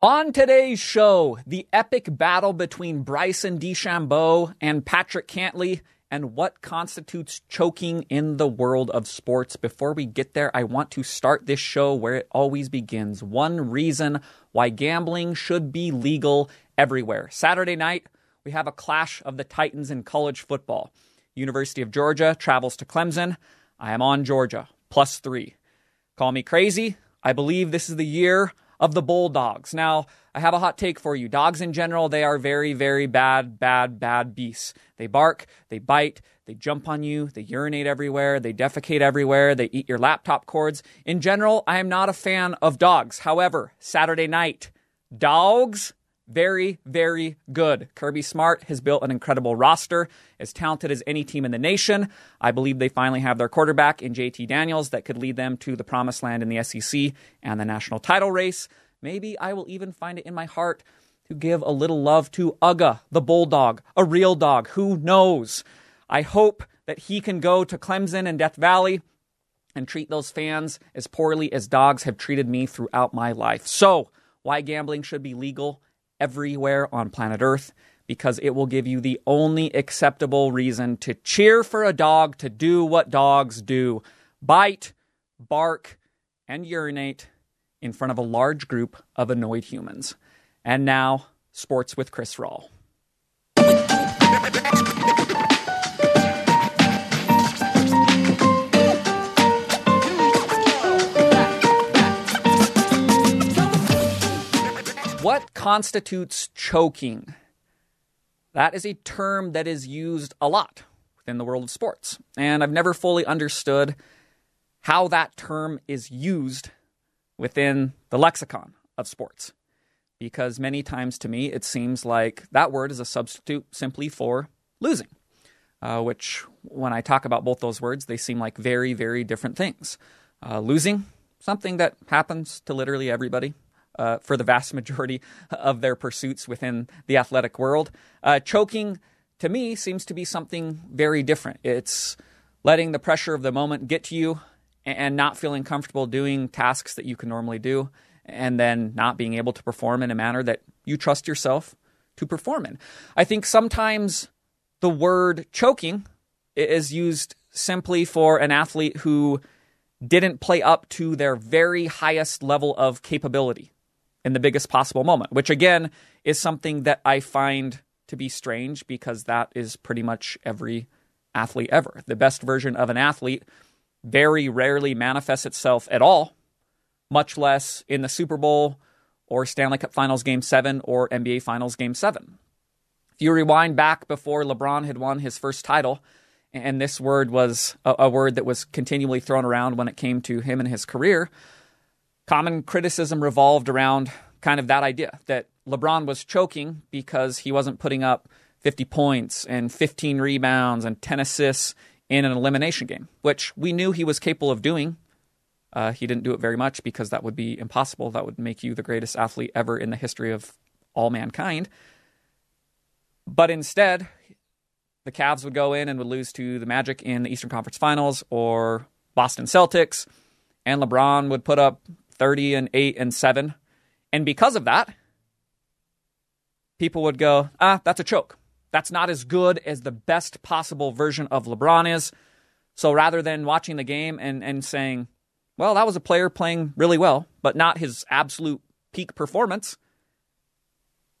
On today's show, the epic battle between Bryson DeChambeau and Patrick Cantlay and what constitutes choking in the world of sports. Before we get there, I want to start this show where it always begins. One reason why gambling should be legal everywhere. Saturday night, we have a clash of the Titans in college football. University of Georgia travels to Clemson. I am on Georgia, plus three. Call me crazy. I believe this is the year of the Bulldogs. Now, I have a hot take for you. Dogs in general, they are very, very bad, bad, bad beasts. They bark, they bite, they jump on you, they urinate everywhere, they defecate everywhere, they eat your laptop cords. In general, I am not a fan of dogs. However, Saturday night, dogs very, very good. Kirby Smart has built an incredible roster, as talented as any team in the nation. I believe they finally have their quarterback in JT Daniels that could lead them to the promised land in the SEC and the national title race. Maybe I will even find it in my heart to give a little love to Uga, the bulldog, a real dog. Who knows? I hope that he can go to Clemson and Death Valley and treat those fans as poorly as dogs have treated me throughout my life. So, why gambling should be legal everywhere on planet Earth because it will give you the only acceptable reason to cheer for a dog to do what dogs do bite, bark, and urinate in front of a large group of annoyed humans. And now, sports with Chris Rawl. What constitutes choking? That is a term that is used a lot within the world of sports. And I've never fully understood how that term is used within the lexicon of sports. Because many times to me, it seems like that word is a substitute simply for losing, uh, which, when I talk about both those words, they seem like very, very different things. Uh, losing, something that happens to literally everybody uh, for the vast majority of their pursuits within the athletic world. Uh, choking, to me, seems to be something very different. It's letting the pressure of the moment get to you and not feeling comfortable doing tasks that you can normally do, and then not being able to perform in a manner that you trust yourself to perform in. I think sometimes the word choking is used simply for an athlete who didn't play up to their very highest level of capability in the biggest possible moment, which again is something that I find to be strange because that is pretty much every athlete ever. The best version of an athlete very rarely manifests itself at all, much less in the Super Bowl or Stanley Cup Finals Game 7 or NBA Finals Game 7. If you rewind back before LeBron had won his first title, and this word was a, a word that was continually thrown around when it came to him and his career, common criticism revolved around kind of that idea that LeBron was choking because he wasn't putting up 50 points and 15 rebounds and 10 assists in an elimination game, which we knew he was capable of doing. Uh, he didn't do it very much because that would be impossible. That would make you the greatest athlete ever in the history of all mankind. But instead, the Cavs would go in and would lose to the Magic in the Eastern Conference Finals or Boston Celtics, and LeBron would put up 30 and 8 and 7. And because of that, people would go, ah, that's a choke. That's not as good as the best possible version of LeBron is. So rather than watching the game and, and saying, well, that was a player playing really well, but not his absolute peak performance.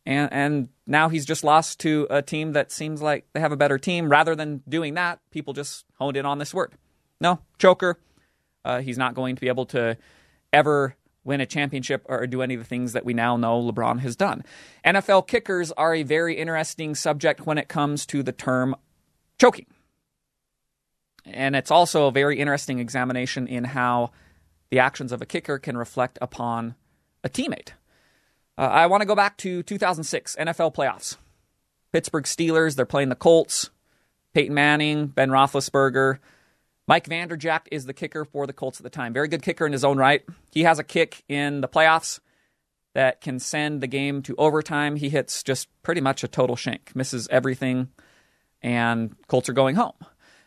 And, and now he's just lost to a team that seems like they have a better team. Rather than doing that, people just honed in on this word. No, choker. Uh, he's not going to be able to ever win a championship or do any of the things that we now know LeBron has done. NFL kickers are a very interesting subject when it comes to the term choking. And it's also a very interesting examination in how the actions of a kicker can reflect upon a teammate. Uh, I want to go back to 2006 NFL playoffs. Pittsburgh Steelers, they're playing the Colts. Peyton Manning, Ben Roethlisberger, Mike Vanderjagt is the kicker for the Colts at the time. Very good kicker in his own right. He has a kick in the playoffs that can send the game to overtime. He hits just pretty much a total shank, misses everything, and Colts are going home.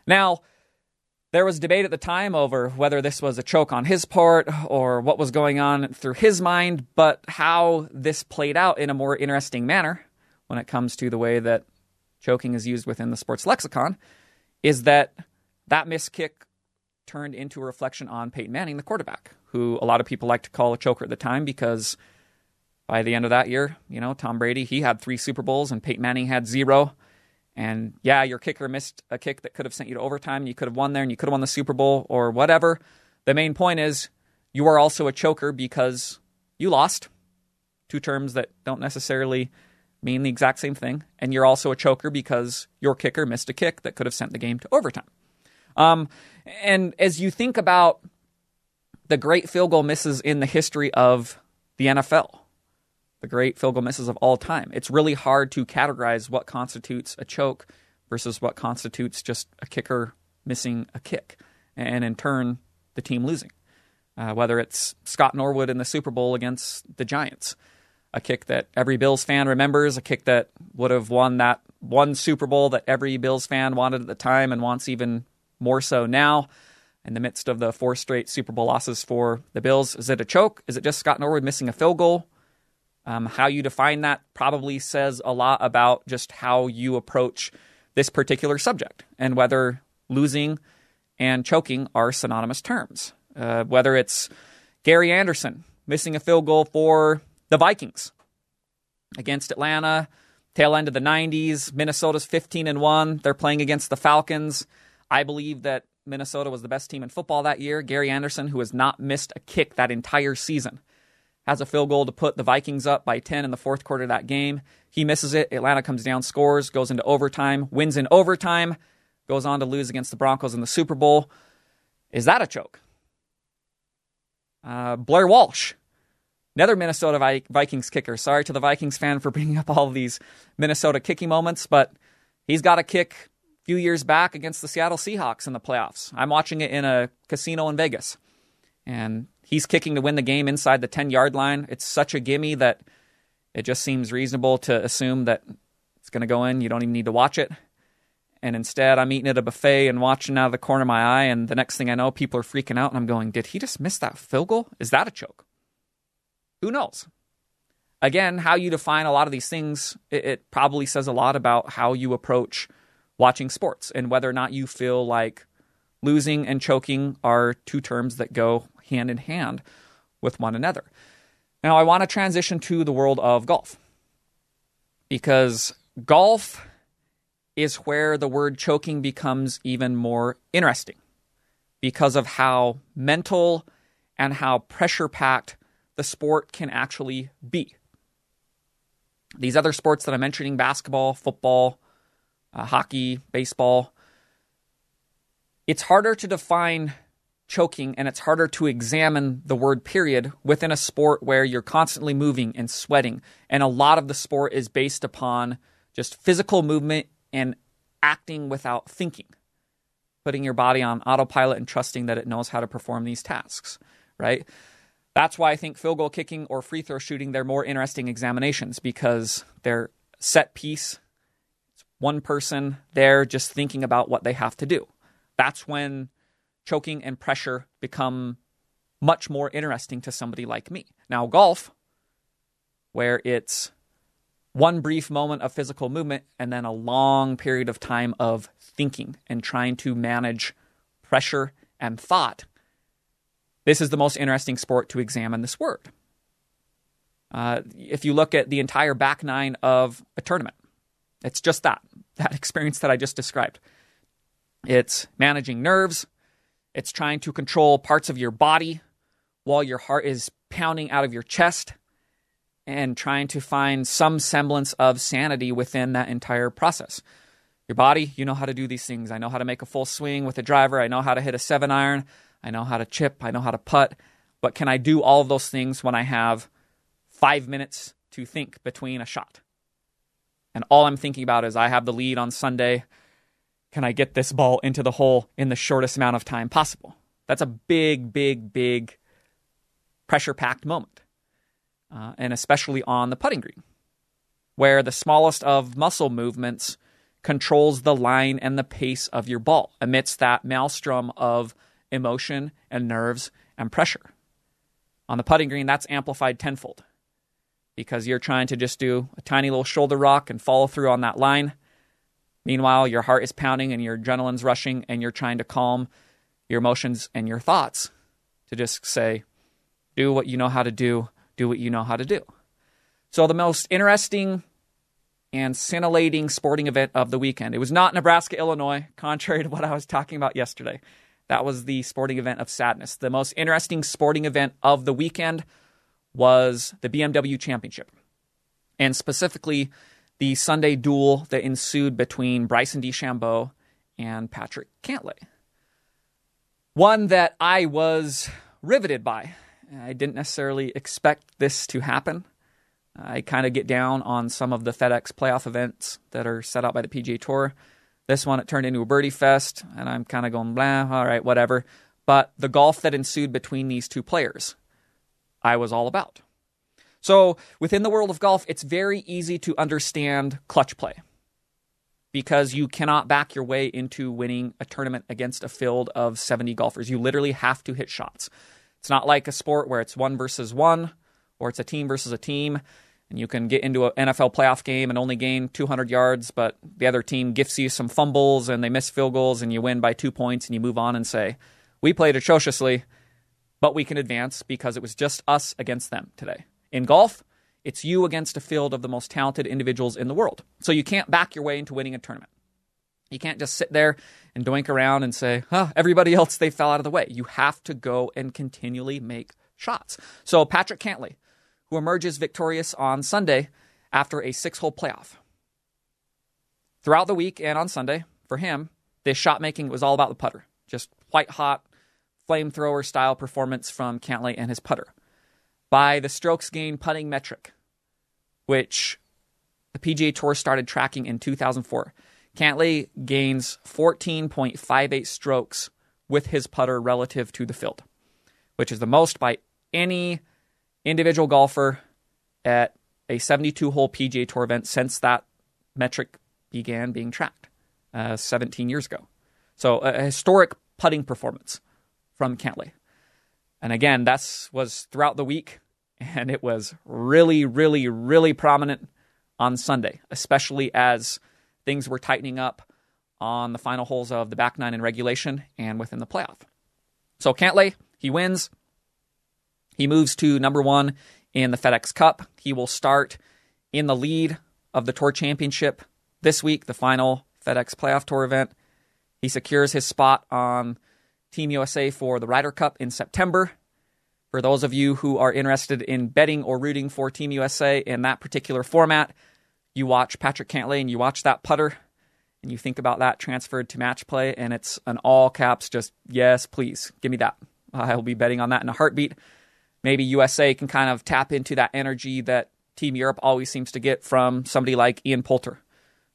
Now, There was debate at the time over whether this was a choke on his part or what was going on through his mind, but how this played out in a more interesting manner when it comes to the way that choking is used within the sports lexicon is that that missed kick turned into a reflection on Peyton Manning, the quarterback, who a lot of people like to call a choker at the time because by the end of that year, you know, Tom Brady, he had three Super Bowls and Peyton Manning had zero. And yeah, your kicker missed a kick that could have sent you to overtime. You could have won there and you could have won the Super Bowl or whatever. The main point is you are also a choker because you lost. Two terms that don't necessarily mean the exact same thing. And you're also a choker because your kicker missed a kick that could have sent the game to overtime. Um, and as you think about the great field goal misses in the history of the NFL, the great field goal misses of all time, it's really hard to categorize what constitutes a choke versus what constitutes just a kicker missing a kick, and in turn, the team losing. Uh, whether it's Scott Norwood in the Super Bowl against the Giants, a kick that every Bills fan remembers, a kick that would have won that one Super Bowl that every Bills fan wanted at the time and wants even more so now. In the midst of the four straight Super Bowl losses for the Bills, is it a choke? Is it just Scott Norwood missing a field goal? Um, how you define that probably says a lot about just how you approach this particular subject and whether losing and choking are synonymous terms. Uh, whether it's Gary Anderson missing a field goal for the Vikings against Atlanta, tail end of the 90s, Minnesota's 15 and 1. They're playing against the Falcons. I believe that Minnesota was the best team in football that year. Gary Anderson, who has not missed a kick that entire season, has a field goal to put the Vikings up by 10 in the fourth quarter of that game. He misses it. Atlanta comes down, scores, goes into overtime, wins in overtime, goes on to lose against the Broncos in the Super Bowl. Is that a choke? Uh, Blair Walsh, another Minnesota Vikings kicker. Sorry to the Vikings fan for bringing up all these Minnesota kicking moments, but he's got a kick few years back against the Seattle Seahawks in the playoffs. I'm watching it in a casino in Vegas, and He's kicking to win the game inside the 10 yard line. It's such a gimme that it just seems reasonable to assume that it's going to go in. You don't even need to watch it. And instead, I'm eating at a buffet and watching out of the corner of my eye. And the next thing I know, people are freaking out. And I'm going, Did he just miss that field goal? Is that a choke? Who knows? Again, how you define a lot of these things, it, it probably says a lot about how you approach watching sports and whether or not you feel like losing and choking are two terms that go hand in hand with one another. Now, I want to transition to the world of golf because golf is where the word choking becomes even more interesting because of how mental and how pressure packed the sport can actually be. These other sports that I'm mentioning basketball, football, uh, hockey, baseball it's harder to define choking and it's harder to examine the word period within a sport where you're constantly moving and sweating. And a lot of the sport is based upon just physical movement and acting without thinking, putting your body on autopilot and trusting that it knows how to perform these tasks, right? That's why I think field goal kicking or free throw shooting, they're more interesting examinations because they're set piece. One person there just thinking about what they have to do. That's when choking and pressure become much more interesting to somebody like me. Now, golf, where it's one brief moment of physical movement and then a long period of time of thinking and trying to manage pressure and thought, this is the most interesting sport to examine this word. Uh, if you look at the entire back nine of a tournament, it's just that, that experience that I just described. It's managing nerves, it's trying to control parts of your body while your heart is pounding out of your chest and trying to find some semblance of sanity within that entire process. Your body, you know how to do these things. I know how to make a full swing with a driver. I know how to hit a seven iron. I know how to chip. I know how to putt. But can I do all of those things when I have five minutes to think between a shot? And all I'm thinking about is I have the lead on Sunday can I get this ball into the hole in the shortest amount of time possible? That's a big, big, big pressure packed moment. Uh, and especially on the putting green, where the smallest of muscle movements controls the line and the pace of your ball amidst that maelstrom of emotion and nerves and pressure. On the putting green, that's amplified tenfold because you're trying to just do a tiny little shoulder rock and follow through on that line. Meanwhile, your heart is pounding and your adrenaline's rushing, and you're trying to calm your emotions and your thoughts to just say, do what you know how to do, do what you know how to do. So, the most interesting and scintillating sporting event of the weekend. It was not Nebraska, Illinois, contrary to what I was talking about yesterday. That was the sporting event of sadness. The most interesting sporting event of the weekend was the BMW Championship, and specifically the Sunday duel that ensued between Bryson DeChambeau and Patrick Cantlay. One that I was riveted by. I didn't necessarily expect this to happen. I kind of get down on some of the FedEx playoff events that are set out by the PGA Tour. This one, it turned into a birdie fest, and I'm kind of going, blah, all right, whatever. But the golf that ensued between these two players, I was all about. So within the world of golf, it's very easy to understand clutch play because you cannot back your way into winning a tournament against a field of 70 golfers. You literally have to hit shots. It's not like a sport where it's one versus one or it's a team versus a team and you can get into an NFL playoff game and only gain 200 yards, but the other team gifts you some fumbles and they miss field goals and you win by two points and you move on and say, We played atrociously, but we can advance because it was just us against them today. In golf, it's you against a field of the most talented individuals in the world. So you can't back your way into winning a tournament. You can't just sit there and doink around and say, oh, everybody else, they fell out of the way. You have to go and continually make shots. So Patrick Cantlay, who emerges victorious on Sunday after a six hole playoff. Throughout the week and on Sunday, for him, this shot making was all about the putter. Just white hot, flamethrower style performance from Cantlay and his putter. By the strokes gained putting metric, which the PGA Tour started tracking in 2004, Cantlay gains 14.58 strokes with his putter relative to the field, which is the most by any individual golfer at a 72 hole PGA Tour event since that metric began being tracked uh, 17 years ago. So, a historic putting performance from Cantlay. And again, that was throughout the week, and it was really, really, really prominent on Sunday, especially as things were tightening up on the final holes of the back nine in regulation and within the playoff. So, Cantlay, he wins. He moves to number one in the FedEx Cup. He will start in the lead of the Tour Championship this week, the final FedEx Playoff Tour event. He secures his spot on Team USA for the Ryder Cup in September. For those of you who are interested in betting or rooting for Team USA in that particular format, you watch Patrick Cantlay and you watch that putter and you think about that transferred to match play, and it's an all caps, just yes, please, give me that. I'll be betting on that in a heartbeat maybe USA can kind of tap into that energy that Team Europe always seems to get from somebody like Ian Poulter,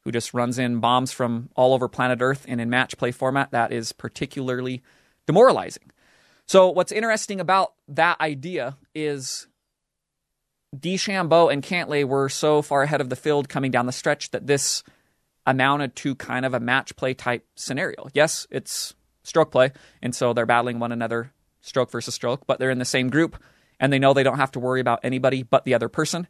who just runs in bombs from all over planet Earth. And in match play format, that is particularly demoralizing. So, what's interesting about that idea is DeChambeau and Cantlay were so far ahead of the field coming down the stretch that this amounted to kind of a match play type scenario. Yes, it's stroke play, and so they're battling one another stroke versus stroke, but they're in the same group and they know they don't have to worry about anybody but the other person.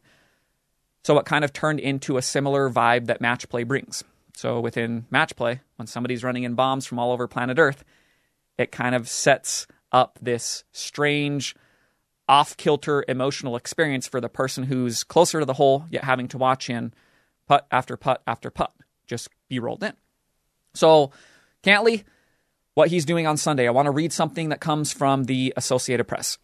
So it kind of turned into a similar vibe that match play brings. So within match play, when somebody's running in bombs from all over planet Earth, it kind of sets up this strange, off kilter emotional experience for the person who's closer to the hole, yet having to watch in putt after putt after putt just be rolled in. So, Cantlay, what he's doing on Sunday, I want to read something that comes from the Associated Press.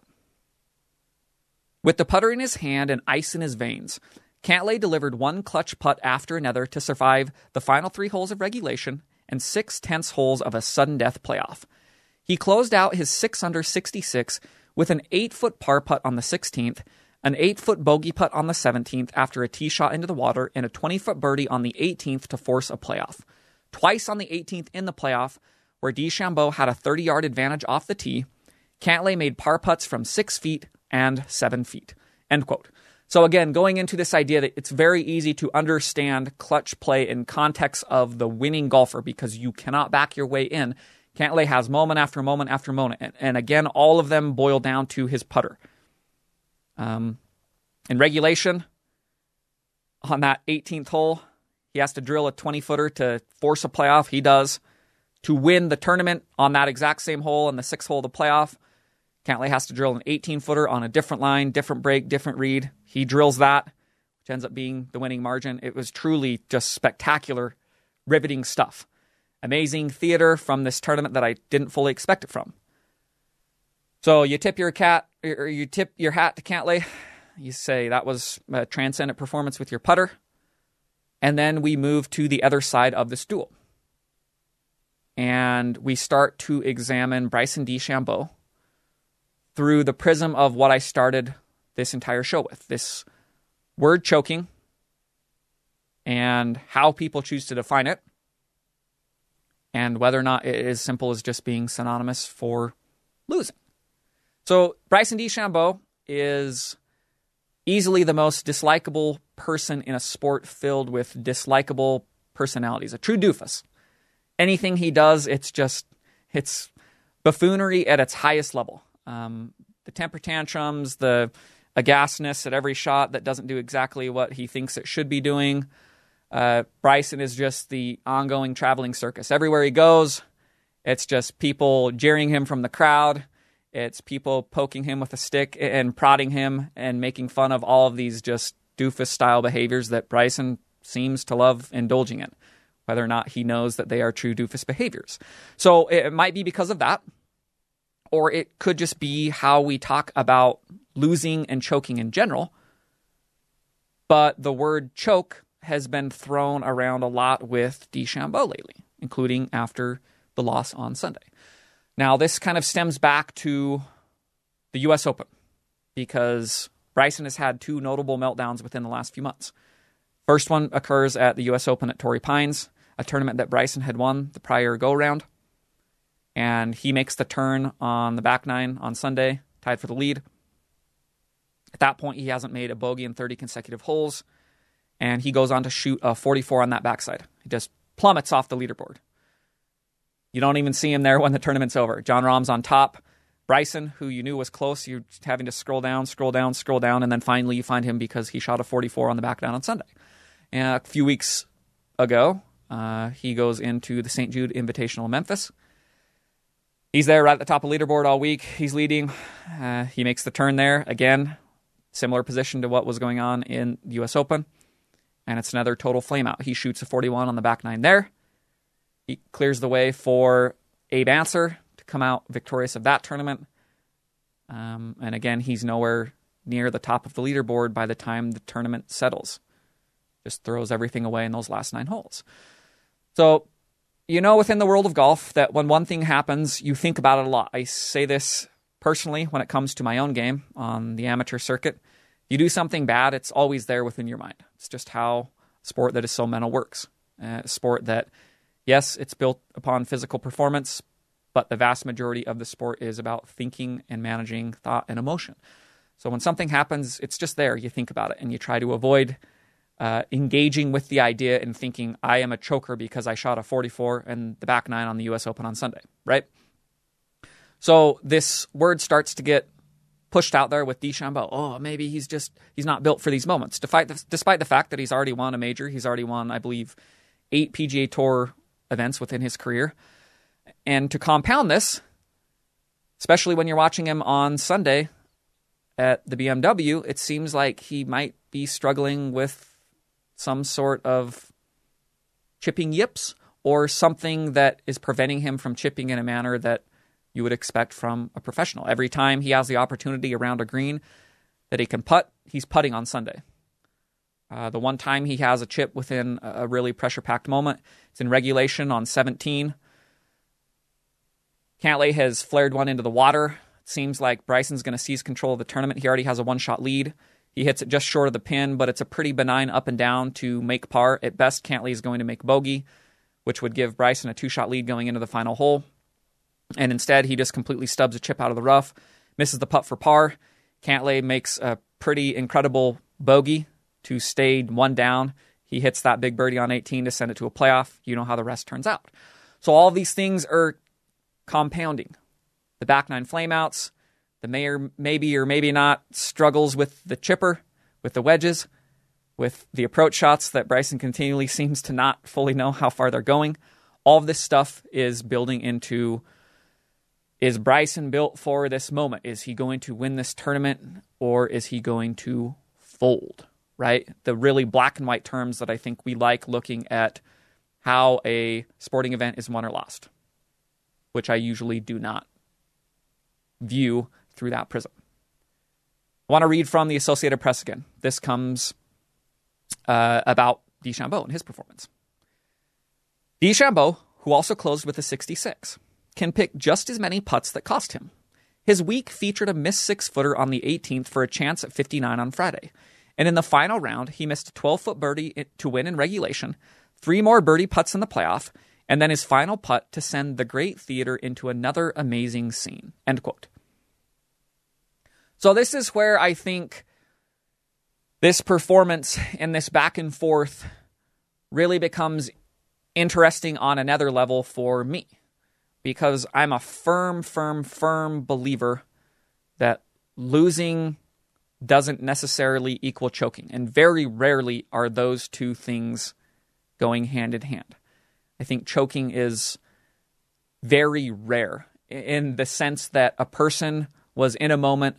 With the putter in his hand and ice in his veins, Cantlay delivered one clutch putt after another to survive the final three holes of regulation and six tense holes of a sudden death playoff. He closed out his 6 under 66 with an 8 foot par putt on the 16th, an 8 foot bogey putt on the 17th after a tee shot into the water, and a 20 foot birdie on the 18th to force a playoff. Twice on the 18th in the playoff, where DeChambeau had a 30 yard advantage off the tee, Cantlay made par putts from 6 feet and seven feet. End quote. So again, going into this idea that it's very easy to understand clutch play in context of the winning golfer because you cannot back your way in. Cantlay has moment after moment after moment, and, and again, all of them boil down to his putter. Um, in regulation, on that 18th hole, he has to drill a 20 footer to force a playoff. He does. To win the tournament on that exact same hole in the sixth hole of the playoff, Cantlay has to drill an 18 footer on a different line, different break, different read. He drills that, which ends up being the winning margin. It was truly just spectacular, riveting stuff. Amazing theater from this tournament that I didn't fully expect it from. So you tip your cat or you tip your hat to Cantlay. You say that was a transcendent performance with your putter. And then we move to the other side of the stool. And we start to examine Bryson DeChambeau through the prism of what I started this entire show with this word choking and how people choose to define it, and whether or not it is simple as just being synonymous for losing. So, Bryson DeChambeau is easily the most dislikable person in a sport filled with dislikable personalities, a true doofus. Anything he does, it's just, it's buffoonery at its highest level. Um, the temper tantrums, the aghastness at every shot that doesn't do exactly what he thinks it should be doing. Uh, Bryson is just the ongoing traveling circus. Everywhere he goes, it's just people jeering him from the crowd. It's people poking him with a stick and prodding him and making fun of all of these just doofus style behaviors that Bryson seems to love indulging in, whether or not he knows that they are true doofus behaviors. So it might be because of that or it could just be how we talk about losing and choking in general. But the word choke has been thrown around a lot with DeChambeau lately, including after the loss on Sunday. Now, this kind of stems back to the U.S. Open because Bryson has had two notable meltdowns within the last few months. First one occurs at the U.S. Open at Torrey Pines, a tournament that Bryson had won the prior go round and he makes the turn on the back nine on Sunday, tied for the lead. At that point, he hasn't made a bogey in 30 consecutive holes, and he goes on to shoot a 44 on that backside. He just plummets off the leaderboard. You don't even see him there when the tournament's over. Jon Rahm's on top. Bryson, who you knew was close, you're having to scroll down, scroll down, scroll down, and then finally you find him because he shot a 44 on the back nine on Sunday. And a few weeks ago, uh, he goes into the St. Jude Invitational in Memphis he's there right at the top of leaderboard all week. He's leading. Uh, he makes the turn there again, similar position to what was going on in the U.S. Open, and it's another total flameout. He shoots a 41 on the back nine there. He clears the way for Abe Ancer to come out victorious of that tournament. Um, and again, he's nowhere near the top of the leaderboard by the time the tournament settles. Just throws everything away in those last nine holes. So you know, within the world of golf, that when one thing happens, you think about it a lot. I say this personally when it comes to my own game on the amateur circuit. You do something bad, it's always there within your mind. It's just how sport that is so mental works. Uh, sport that, yes, it's built upon physical performance, but the vast majority of the sport is about thinking and managing thought and emotion. So when something happens, it's just there. You think about it and you try to avoid uh, engaging with the idea and thinking, I am a choker because I shot a 44 and the back nine on the US Open on Sunday, right? So this word starts to get pushed out there with DeChambeau. Oh, maybe he's just, he's not built for these moments. Despite the, despite the fact that he's already won a major, he's already won, I believe, eight PGA Tour events within his career. And to compound this, especially when you're watching him on Sunday at the BMW, it seems like he might be struggling with some sort of chipping yips or something that is preventing him from chipping in a manner that you would expect from a professional. Every time he has the opportunity around a green that he can putt, he's putting on Sunday. Uh, the one time he has a chip within a really pressure packed moment, it's in regulation on 17. Cantlay has flared one into the water. It seems like Bryson's going to seize control of the tournament. He already has a one shot lead. He hits it just short of the pin, but it's a pretty benign up and down to make par. At best, Cantlay is going to make bogey, which would give Bryson a two shot lead going into the final hole. And instead, he just completely stubs a chip out of the rough, misses the putt for par. Cantlay makes a pretty incredible bogey to stay one down. He hits that big birdie on 18 to send it to a playoff. You know how the rest turns out. So all these things are compounding. The back nine flameouts, the mayor maybe or maybe not struggles with the chipper, with the wedges, with the approach shots that Bryson continually seems to not fully know how far they're going. All of this stuff is building into is Bryson built for this moment? Is he going to win this tournament or is he going to fold? Right? The really black and white terms that I think we like looking at how a sporting event is won or lost, which I usually do not view through that prism. I want to read from the Associated Press again. This comes uh, about DeChambeau and his performance. DeChambeau, who also closed with a 66, can pick just as many putts that cost him. His week featured a missed six footer on the 18th for a chance at 59 on Friday. And in the final round, he missed a 12 foot birdie to win in regulation, three more birdie putts in the playoff, and then his final putt to send the great theater into another amazing scene. End quote. So, this is where I think this performance and this back and forth really becomes interesting on another level for me because I'm a firm, firm, firm believer that losing doesn't necessarily equal choking. And very rarely are those two things going hand in hand. I think choking is very rare in the sense that a person was in a moment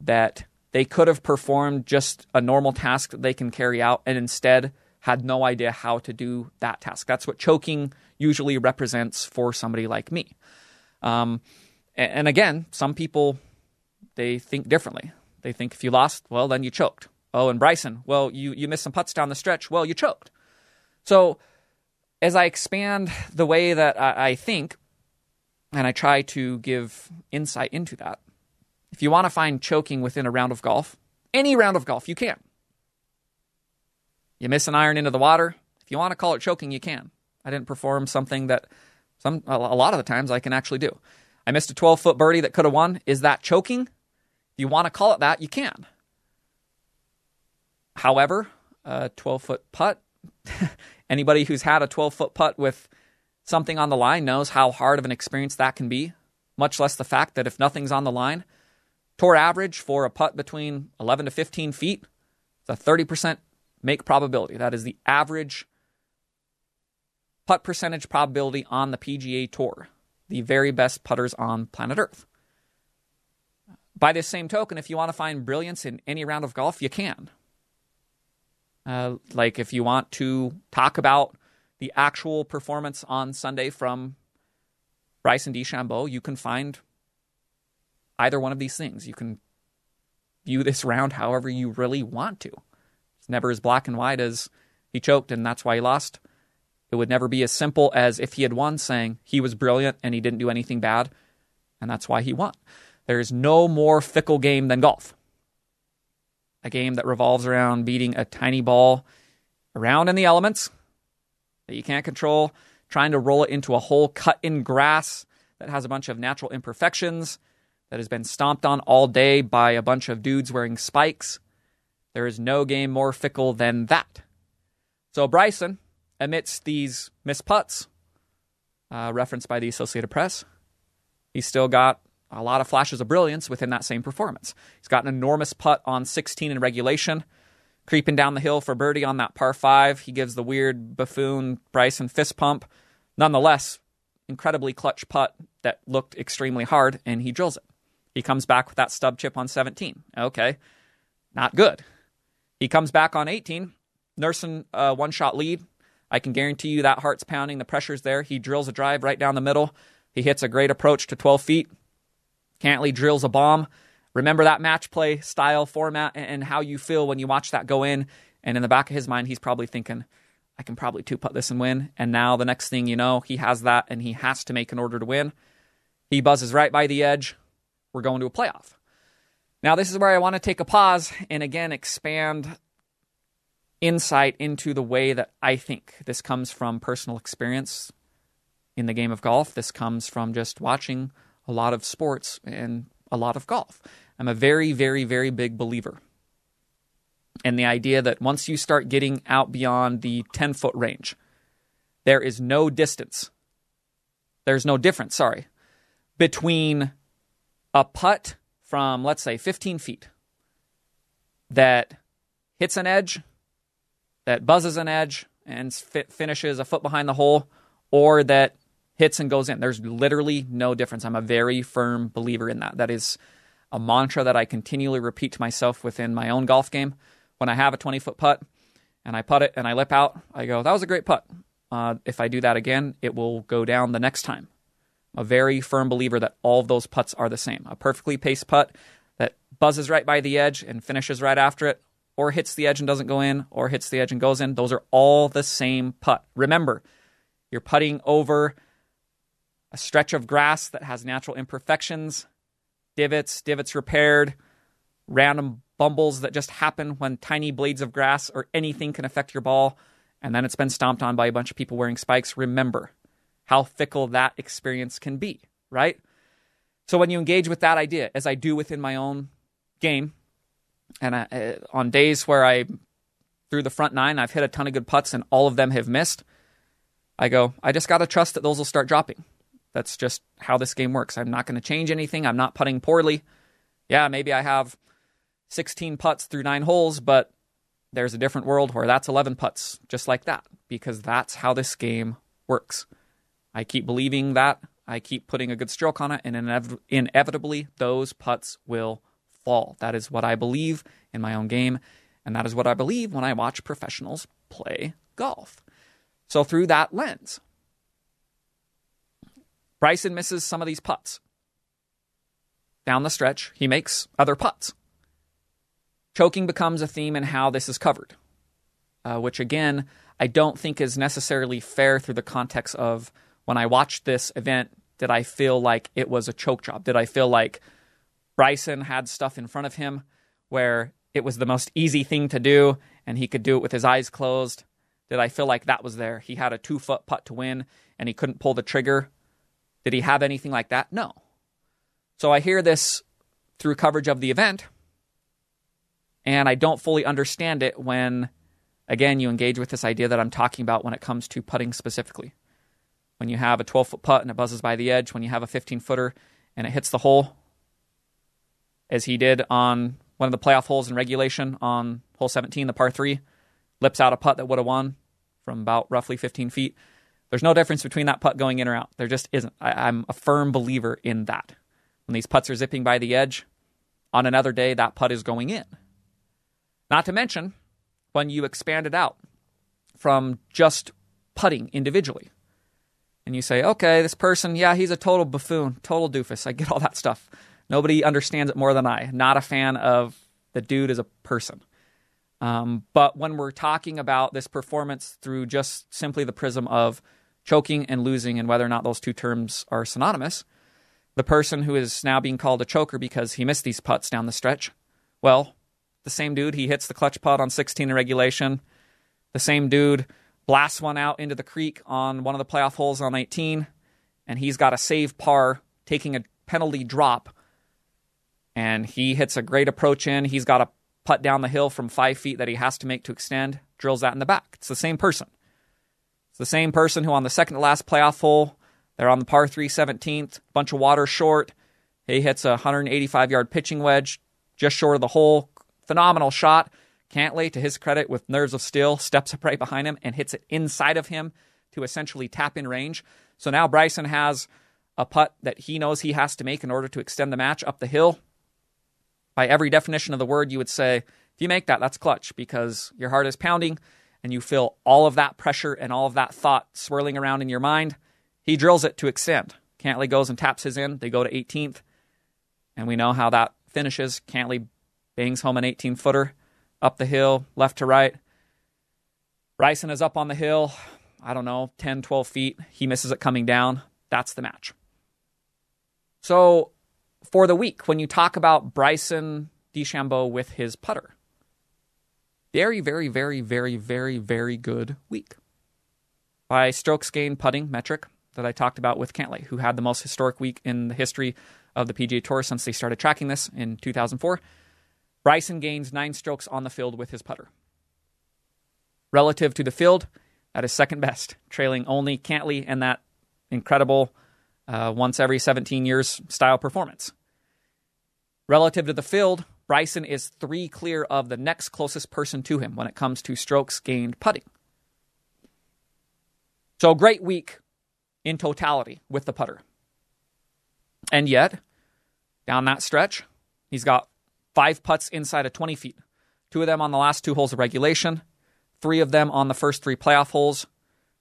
that they could have performed just a normal task that they can carry out and instead had no idea how to do that task. That's what choking usually represents for somebody like me. Um, and, again, some people they think differently. They think if you lost, well, then you choked. Oh, and Bryson, well, you you missed some putts down the stretch. Well, you choked. So as I expand the way that I, I think, and I try to give insight into that, if you want to find choking within a round of golf, any round of golf, you can. You miss an iron into the water. If you want to call it choking, you can. I didn't perform something that some a lot of the times I can actually do. I missed a 12 foot birdie that could have won. Is that choking? If you want to call it that, you can. However, a 12 foot putt, anybody who's had a 12 foot putt with something on the line knows how hard of an experience that can be, much less the fact that if nothing's on the line, Tour average for a putt between 11 to 15 feet is a 30% make probability. That is the average putt percentage probability on the PGA Tour, the very best putters on planet Earth. By this same token, if you want to find brilliance in any round of golf, you can. Uh, like if you want to talk about the actual performance on Sunday from Bryson DeChambeau, you can find either one of these things. You can view this round however you really want to. It's never as black and white as he choked and that's why he lost. It would never be as simple as if he had won saying he was brilliant and he didn't do anything bad and that's why he won. There is no more fickle game than golf. A game that revolves around beating a tiny ball around in the elements that you can't control, trying to roll it into a hole cut in grass that has a bunch of natural imperfections that has been stomped on all day by a bunch of dudes wearing spikes. There is no game more fickle than that. So Bryson, amidst these missed putts, uh, referenced by the Associated Press, he's still got a lot of flashes of brilliance within that same performance. He's got an enormous putt on 16 in regulation, creeping down the hill for birdie on that par five. He gives the weird buffoon Bryson fist pump. Nonetheless, incredibly clutch putt that looked extremely hard, and he drills it. He comes back with that stub chip on 17. Okay, not good. He comes back on 18, nursing a one shot lead. I can guarantee you that heart's pounding, the pressure's there. He drills a drive right down the middle. He hits a great approach to 12 feet. Cantlay drills a bomb. Remember that match play style format and how you feel when you watch that go in. And in the back of his mind, he's probably thinking, I can probably two putt this and win. And now the next thing you know, he has that and he has to make an order to win. He buzzes right by the edge, we're going to a playoff. Now, this is where I want to take a pause and again expand insight into the way that I think. This comes from personal experience in the game of golf. This comes from just watching a lot of sports and a lot of golf. I'm a very, very, very big believer And the idea that once you start getting out beyond the 10 foot range, there is no distance. There's no difference, sorry, between a putt from, let's say, 15 feet that hits an edge, that buzzes an edge and finishes a foot behind the hole, or that hits and goes in. There's literally no difference. I'm a very firm believer in that. That is a mantra that I continually repeat to myself within my own golf game. When I have a 20 foot putt and I putt it and I lip out, I go, that was a great putt. Uh, if I do that again, it will go down the next time. A very firm believer that all of those putts are the same. A perfectly paced putt that buzzes right by the edge and finishes right after it, or hits the edge and doesn't go in, or hits the edge and goes in. Those are all the same putt. Remember, you're putting over a stretch of grass that has natural imperfections, divots, divots repaired, random bumbles that just happen when tiny blades of grass or anything can affect your ball, and then it's been stomped on by a bunch of people wearing spikes. Remember how fickle that experience can be, right? So when you engage with that idea, as I do within my own game, and I, uh, on days where I through the front nine, I've hit a ton of good putts and all of them have missed. I go, I just got to trust that those will start dropping. That's just how this game works. I'm not going to change anything. I'm not putting poorly. Yeah, maybe I have 16 putts through nine holes, but there's a different world where that's 11 putts, just like that, because that's how this game works. I keep believing that. I keep putting a good stroke on it, and inev- inevitably, those putts will fall. That is what I believe in my own game, and that is what I believe when I watch professionals play golf. So, through that lens, Bryson misses some of these putts. Down the stretch, he makes other putts. Choking becomes a theme in how this is covered, uh, which again, I don't think is necessarily fair through the context of when I watched this event, did I feel like it was a choke job? Did I feel like Bryson had stuff in front of him where it was the most easy thing to do and he could do it with his eyes closed? Did I feel like that was there? He had a two foot putt to win and he couldn't pull the trigger did he have anything like that? No. So I hear this through coverage of the event, and I don't fully understand it when, again, you engage with this idea that I'm talking about when it comes to putting specifically. When you have a 12 foot putt and it buzzes by the edge, when you have a 15 footer and it hits the hole, as he did on one of the playoff holes in regulation on hole 17, the par 3, lips out a putt that would have won from about roughly 15 feet. There's no difference between that putt going in or out. There just isn't. I, I'm a firm believer in that. When these putts are zipping by the edge, on another day, that putt is going in. Not to mention when you expand it out from just putting individually. And you say, okay, this person, yeah, he's a total buffoon, total doofus. I get all that stuff. Nobody understands it more than I. Not a fan of the dude as a person. Um, but when we're talking about this performance through just simply the prism of choking and losing and whether or not those two terms are synonymous. The person who is now being called a choker because he missed these putts down the stretch, well, the same dude, he hits the clutch putt on 16 in regulation. The same dude blasts one out into the creek on one of the playoff holes on 18, and he's got a save par taking a penalty drop. And he hits a great approach in. He's got a putt down the hill from five feet that he has to make to extend, drills that in the back. It's the same person. It's the same person who on the second to last playoff hole, they're on the par 3 17th, bunch of water short. He hits a 185 yard pitching wedge just short of the hole. Phenomenal shot. Cantlay, to his credit, with nerves of steel, steps up right behind him and hits it inside of him to essentially tap in range. So now Bryson has a putt that he knows he has to make in order to extend the match up the hill. By every definition of the word, you would say, if you make that, that's clutch because your heart is pounding and you feel all of that pressure and all of that thought swirling around in your mind, he drills it to extend. Cantlay goes and taps his in. They go to 18th. And we know how that finishes. Cantlay bangs home an 18 footer up the hill, left to right. Bryson is up on the hill, I don't know, 10, 12 feet. He misses it coming down. That's the match. So for the week, when you talk about Bryson DeChambeau with his putter, very, very, very, very, very, very good week. By strokes gained putting metric that I talked about with Cantlay, who had the most historic week in the history of the PGA Tour since they started tracking this in 2004. Bryson gains nine strokes on the field with his putter. Relative to the field, that is second best, trailing only Cantlay and that incredible uh, once every 17 years style performance. Relative to the field, Bryson is three clear of the next closest person to him when it comes to strokes gained putting. So, great week in totality with the putter. And yet, down that stretch, he's got five putts inside of 20 feet, two of them on the last two holes of regulation, three of them on the first three playoff holes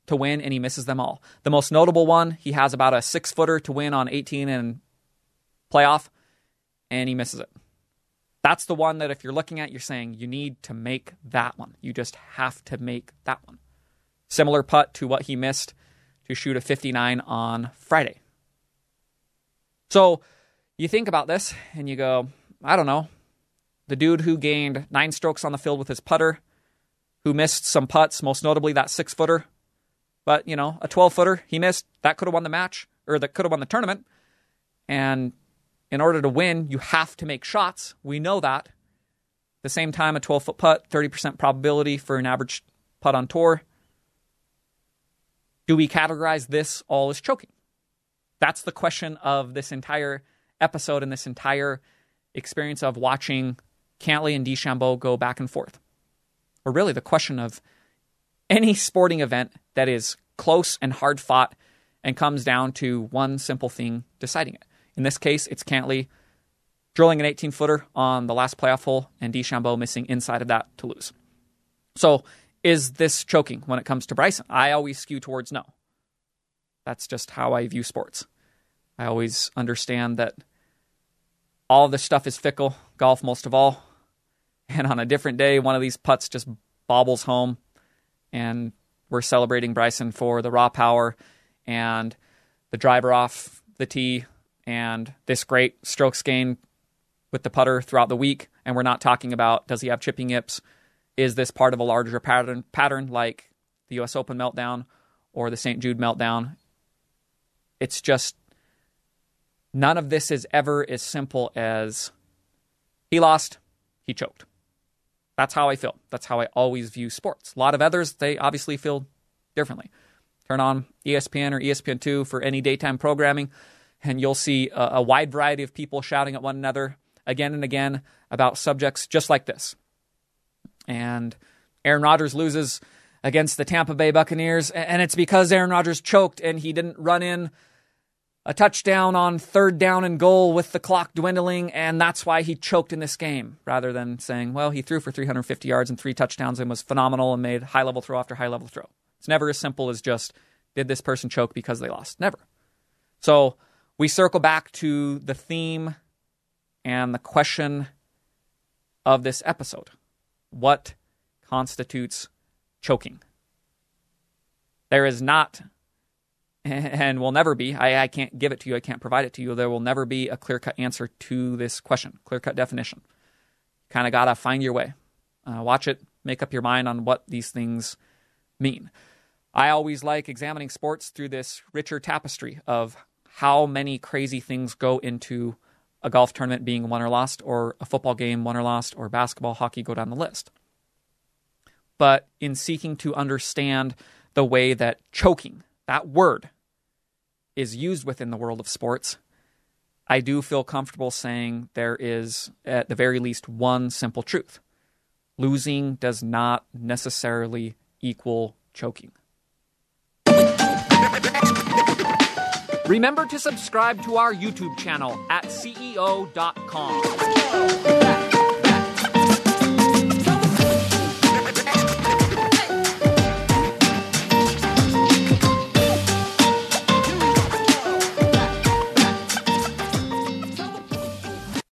to win, and he misses them all. The most notable one, he has about a six footer to win on 18 and playoff, and he misses it. That's the one that if you're looking at, you're saying you need to make that one. You just have to make that one. Similar putt to what he missed to shoot a 59 on Friday. So you think about this and you go, I don't know. The dude who gained nine strokes on the field with his putter, who missed some putts, most notably that six footer, but you know, a 12 footer he missed, that could have won the match or that could have won the tournament. And in order to win, you have to make shots. We know that. At the same time, a 12 foot putt, 30% probability for an average putt on tour. Do we categorize this all as choking? That's the question of this entire episode and this entire experience of watching Cantlay and DeChambeau go back and forth. Or really the question of any sporting event that is close and hard fought and comes down to one simple thing deciding it. In this case, it's Cantlay drilling an 18 footer on the last playoff hole and DeChambeau missing inside of that to lose. So is this choking when it comes to Bryson? I always skew towards no. That's just how I view sports. I always understand that all this stuff is fickle, golf most of all. And on a different day, one of these putts just bobbles home, and we're celebrating Bryson for the raw power and the driver off the tee and this great strokes gain with the putter throughout the week. And we're not talking about does he have chipping yips is this part of a larger pattern pattern like the US Open meltdown or the St. Jude meltdown? It's just none of this is ever as simple as he lost, he choked. That's how I feel. That's how I always view sports. A lot of others, they obviously feel differently. Turn on ESPN or ESPN2 for any daytime programming, and you'll see a, a wide variety of people shouting at one another again and again about subjects just like this and Aaron Rodgers loses against the Tampa Bay Buccaneers, and it's because Aaron Rodgers choked and he didn't run in a touchdown on third down and goal with the clock dwindling, and that's why he choked in this game, rather than saying, well, he threw for 350 yards and three touchdowns and was phenomenal and made high level throw after high level throw. It's never as simple as just, did this person choke because they lost? Never. So we circle back to the theme and the question of this episode what constitutes choking. There is not, and will never be, I, I can't give it to you, I can't provide it to you. There will never be a clear cut answer to this question, clear cut definition. Kind of got to find your way. Uh, watch it, make up your mind on what these things mean. I always like examining sports through this richer tapestry of how many crazy things go into a golf tournament being won or lost, or a football game won or lost, or basketball, hockey, go down the list. But in seeking to understand the way that choking, that word, is used within the world of sports, I do feel comfortable saying there is, at the very least, one simple truth. Losing does not necessarily equal choking. Remember to subscribe to our YouTube channel at CEO.com.